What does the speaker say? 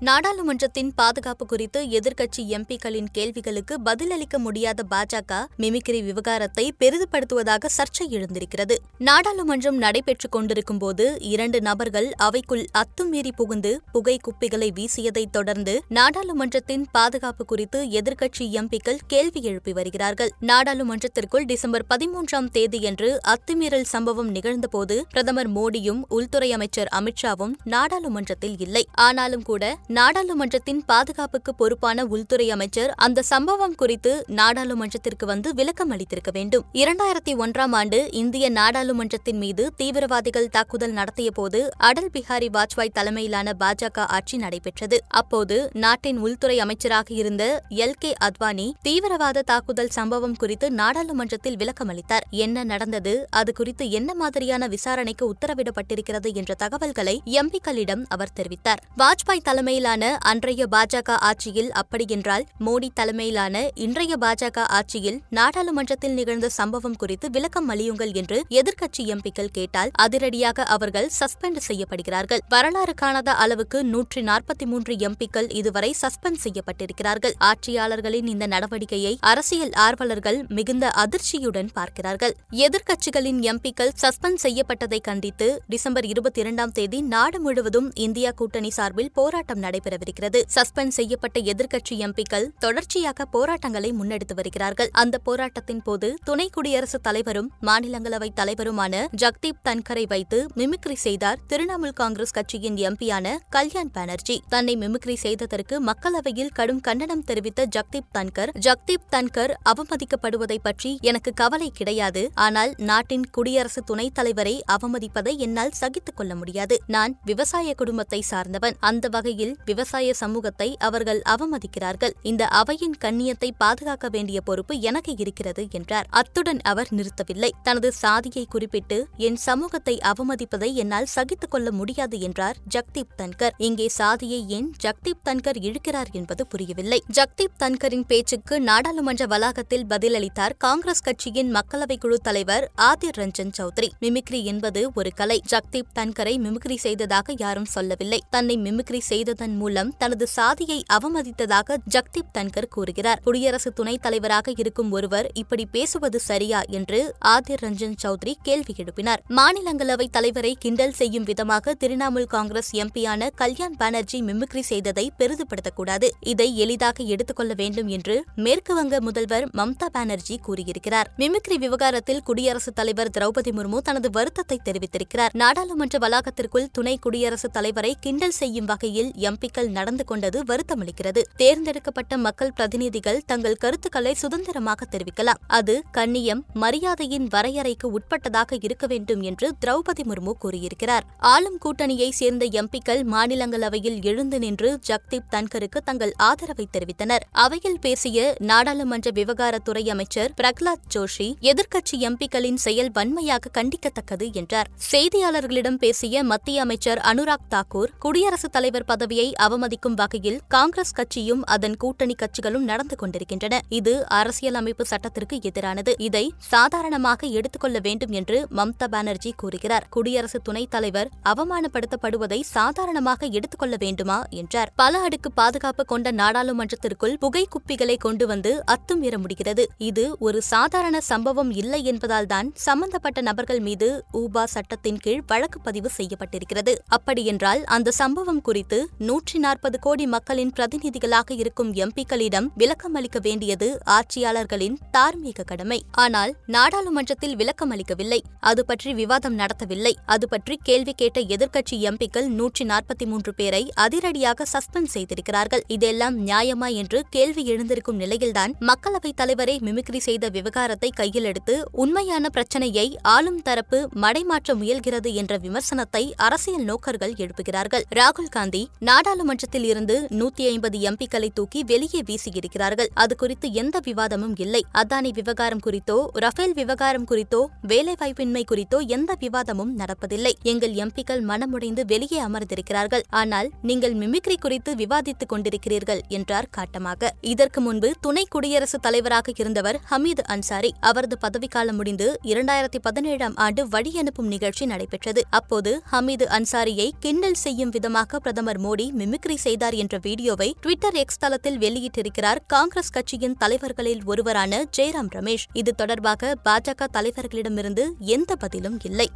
நாடாளுமன்றத்தின் பாதுகாப்பு குறித்து எதிர்க்கட்சி எம்பிக்களின் கேள்விகளுக்கு பதிலளிக்க முடியாத பாஜக மிமிக்ரி விவகாரத்தை பெரிதுபடுத்துவதாக சர்ச்சை எழுந்திருக்கிறது. நாடாளுமன்றம் நடைபெற்றுக் கொண்டிருக்கும் போது இரண்டு நபர்கள் அவைக்குள் அத்துமீறி புகுந்து புகை குப்பிகளை வீசியதைத் தொடர்ந்து நாடாளுமன்றத்தின் பாதுகாப்பு குறித்து எதிர்க்கட்சி எம்பிக்கள் கேள்வி எழுப்பி வருகிறார்கள். நாடாளுமன்றத்திற்குள் டிசம்பர் பதிமூன்றாம் தேதியன்று அத்துமீறல் சம்பவம் நிகழ்ந்தபோது பிரதமர் மோடியும் உள்துறை அமைச்சர் அமித்ஷாவும் நாடாளுமன்றத்தில் இல்லை. ஆனாலும் கூட நாடாளுமன்றத்தின் பாதுகாப்புக்கு பொறுப்பான உள்துறை அமைச்சர் அந்த சம்பவம் குறித்து நாடாளுமன்றத்திற்கு வந்து விளக்கம் அளித்திருக்க வேண்டும். இரண்டாயிரத்தி ஒன்றாம் ஆண்டு இந்திய நாடாளுமன்றத்தின் மீது தீவிரவாதிகள் தாக்குதல் நடத்திய போது அடல் பிஹாரி வாஜ்பாய் தலைமையிலான பாஜக ஆட்சி நடைபெற்றது. அப்போது நாட்டின் உள்துறை அமைச்சராக இருந்த எல். கே. அத்வானி தீவிரவாத தாக்குதல் சம்பவம் குறித்து நாடாளுமன்றத்தில் விளக்கம் அளித்தார். என்ன நடந்தது? அது குறித்து என்ன மாதிரியான விசாரணைக்கு உத்தரவிடப்பட்டிருக்கிறது? என்ற தகவல்களை எம்பிக்களிடம் அவர் தெரிவித்தார். வாஜ்பாய் தலைமை தலைமையிலான அன்றைய பாஜக ஆட்சியில் அப்படியென்றால் மோடி தலைமையிலான இன்றைய பாஜக ஆட்சியில் நாடாளுமன்றத்தில் நிகழ்ந்த சம்பவம் குறித்து விளக்கம் அளியுங்கள் என்று எதிர்க்கட்சி எம்பிக்கள் கேட்டால் அதிரடியாக அவர்கள் சஸ்பெண்ட் செய்யப்படுகிறார்கள். வரலாறு காணாத அளவுக்கு நூற்றி நாற்பத்தி மூன்று எம்பிக்கள் இதுவரை சஸ்பெண்ட் செய்யப்பட்டிருக்கிறார்கள். ஆட்சியாளர்களின் இந்த நடவடிக்கையை அரசியல் ஆர்வலர்கள் மிகுந்த அதிர்ச்சியுடன் பார்க்கிறார்கள். எதிர்க்கட்சிகளின் எம்பிக்கள் சஸ்பெண்ட் செய்யப்பட்டதை கண்டித்து டிசம்பர் இருபத்தி இரண்டாம் தேதி நாடு முழுவதும் இந்தியா கூட்டணி சார்பில் போராட்டம் நடைபெறவிருக்கிறது. சஸ்பெண்ட் செய்யப்பட்ட எதிர்க்கட்சி எம்பிக்கள் தொடர்ச்சியாக போராட்டங்களை முன்னெடுத்து வருகிறார்கள். அந்த போராட்டத்தின் போது துணை குடியரசுத் தலைவரும் மாநிலங்களவை தலைவருமான ஜக்தீப் தன்கரை வைத்து மிமிக்ரி செய்தார் திரிணாமுல் காங்கிரஸ் கட்சியின் எம்பியான கல்யாண் பானர்ஜி. தன்னை மிமிக்ரி செய்ததற்கு மக்களவையில் கடும் கண்டனம் தெரிவித்த ஜக்தீப் தன்கர் ஜக்தீப் தன்கர் அவமதிக்கப்படுவதை பற்றி எனக்கு கவலை கிடையாது. ஆனால் நாட்டின் குடியரசு துணைத் தலைவரை அவமதிப்பதை என்னால் சகித்துக் கொள்ள முடியாது. நான் விவசாய குடும்பத்தை சார்ந்தவன். அந்த வகையில் விவசாய சமூகத்தை அவர்கள் அவமதிக்கிறார்கள். இந்த அவையின் கண்ணியத்தை பாதுகாக்க வேண்டிய பொறுப்பு எனக்கு இருக்கிறது என்றார். அத்துடன் அவர் நிறுத்தவில்லை. தனது சாதியை குறிப்பிட்டு என் சமூகத்தை அவமதிப்பதை என்னால் சகித்துக் கொள்ள முடியாது என்றார் ஜக்தீப் தன்கர். இங்கே சாதியை ஏன் ஜக்தீப் தன்கர் இழுக்கிறார் என்பது புரியவில்லை. ஜக்தீப் தன்கரின் பேச்சுக்கு நாடாளுமன்ற வளாகத்தில் பதிலளித்தார் காங்கிரஸ் கட்சியின் மக்களவை குழு தலைவர் ஆதிர் ரஞ்சன் சௌத்ரி. மிமிக்ரி என்பது ஒரு கலை. ஜக்தீப் தன்கரை மிமிக்ரி செய்ததாக யாரும் சொல்லவில்லை. தன்னை மிமிக்ரி செய்ததன் மூலம் தனது சாதியை அவமதித்ததாக ஜக்தீப் தன்கர் கூறுகிறார். குடியரசு துணைத் தலைவராக இருக்கும் ஒருவர் இப்படி பேசுவது சரியா என்று ஆதிர் ரஞ்சன் சௌத்ரி கேள்வி எழுப்பினார். மாநிலங்களவை தலைவரை கிண்டல் செய்யும் விதமாக திரிணாமுல் காங்கிரஸ் எம்பியான கல்யாண் பானர்ஜி மிமிக்ரி செய்ததை பெரிதுபடுத்தக்கூடாது. இதை எளிதாக எடுத்துக்கொள்ள வேண்டும் என்று மேற்குவங்க முதல்வர் மம்தா பானர்ஜி கூறியிருக்கிறார். மிமிக்ரி விவகாரத்தில் குடியரசுத் தலைவர் திரௌபதி முர்மு தனது வருத்தத்தை தெரிவித்திருக்கிறார். நாடாளுமன்ற வளாகத்திற்குள் துணை குடியரசுத் தலைவரை கிண்டல் செய்யும் வகையில் எம். எம்பிக்கள் நடந்து கொண்டது வருத்தமளிக்கிறது. தேர்ந்தெடுக்கப்பட்ட மக்கள் பிரதிநிதிகள் தங்கள் கருத்துக்களை சுதந்திரமாக தெரிவிக்கலாம். அது கண்ணியம் மரியாதையின் வரையறைக்கு உட்பட்டதாக இருக்க வேண்டும் என்று திரௌபதி முர்மு கூறியிருக்கிறார். ஆளும் கூட்டணியை சேர்ந்த எம்பிக்கள் மாநிலங்களவையில் எழுந்து நின்று ஜக்தீப் தன்கருக்கு தங்கள் ஆதரவை தெரிவித்தனர். அவையில் பேசிய நாடாளுமன்ற விவகாரத்துறை அமைச்சர் பிரகலாத் ஜோஷி எதிர்க்கட்சி எம்பிக்களின் செயல் வன்மையாக கண்டிக்கத்தக்கது என்றார். செய்தியாளர்களிடம் பேசிய மத்திய அமைச்சர் அனுராக் தாக்கூர் குடியரசுத் தலைவர் பதவியை அவமதிக்கும் வகையில் காங்கிரஸ் கட்சியும் அதன் கூட்டணி கட்சிகளும் நடந்து கொண்டிருக்கின்றன. இது அரசியலமைப்பு சட்டத்திற்கு எதிரானது. இதை சாதாரணமாக எடுத்துக்கொள்ள வேண்டும் என்று மம்தா பானர்ஜி கூறுகிறார். குடியரசு துணைத் தலைவர் அவமானப்படுத்தப்படுவதை சாதாரணமாக எடுத்துக்கொள்ள வேண்டுமா? என்றார். பல அடுக்கு பாதுகாப்பு கொண்ட நாடாளுமன்றத்திற்குள் புகை குப்பிகளை கொண்டு வந்து அத்துமீற முடிகிறது. இது ஒரு சாதாரண சம்பவம் இல்லை என்பதால்தான் சம்பந்தப்பட்ட நபர்கள் மீது ஊபா சட்டத்தின் கீழ் வழக்கு பதிவு செய்யப்பட்டிருக்கிறது. அப்படியென்றால் அந்த சம்பவம் குறித்து நூற்றி நாற்பது கோடி மக்களின் பிரதிநிதிகளாக இருக்கும் எம்பிக்களிடம் விளக்கம் அளிக்க வேண்டியது ஆட்சியாளர்களின் தார்மீக கடமை. ஆனால் நாடாளுமன்றத்தில் விளக்கம் அளிக்கவில்லை அது பற்றி விவாதம் நடத்தவில்லை. அது பற்றி கேள்வி கேட்ட எதிர்க்கட்சி எம்பிக்கள் நூற்றி நாற்பத்தி மூன்று பேரை அதிரடியாக சஸ்பெண்ட் செய்திருக்கிறார்கள். இதெல்லாம் நியாயமா என்று கேள்வி எழுந்திருக்கும் நிலையில்தான் மக்களவைத் தலைவரை மிமிக்ரி செய்த விவகாரத்தை கையில் எடுத்து உண்மையான பிரச்சனையை ஆளும் தரப்பு மடைமாற்ற முயல்கிறது என்ற விமர்சனத்தை அரசியல் நோக்கர்கள் எழுப்புகிறார்கள். ராகுல் காந்தி நாடாளுமன்றத்தில் இருந்து நூத்தி ஐம்பது எம்பிக்களை தூக்கி வெளியே வீசியிருக்கிறார்கள். அது குறித்து எந்த விவாதமும் இல்லை. அதானி விவகாரம் குறித்தோ ரஃபேல் விவகாரம் குறித்தோ வேலைவாய்ப்பின்மை குறித்தோ எந்த விவாதமும் நடப்பதில்லை. எங்கள் எம்பிக்கள் மனமுடைந்து வெளியே அமர்ந்திருக்கிறார்கள். ஆனால் நீங்கள் மிமிக்ரி குறித்து விவாதித்துக் கொண்டிருக்கிறீர்கள் என்றார் காட்டமாக. இதற்கு முன்பு துணை குடியரசுத் தலைவராக இருந்தவர் ஹமீது அன்சாரி. அவரது பதவிக்காலம் முடிந்து இரண்டாயிரத்தி பதினேழாம் ஆண்டு வழி அனுப்பும் நிகழ்ச்சி நடைபெற்றது. அப்போது ஹமீது அன்சாரியை கிண்டல் செய்யும் விதமாக பிரதமர் மோடி மிமிக்ரி செய்தார் என்ற வீடியோவை ட்விட்டர் எக்ஸ் தளத்தில் வெளியிட்டிருக்கிறார் காங்கிரஸ் கட்சியின் தலைவர்களில் ஒருவரான ஜெயராம் ரமேஷ். இது தொடர்பாக பாஜக தலைவர்களிடமிருந்து எந்த பதிலும் இல்லை.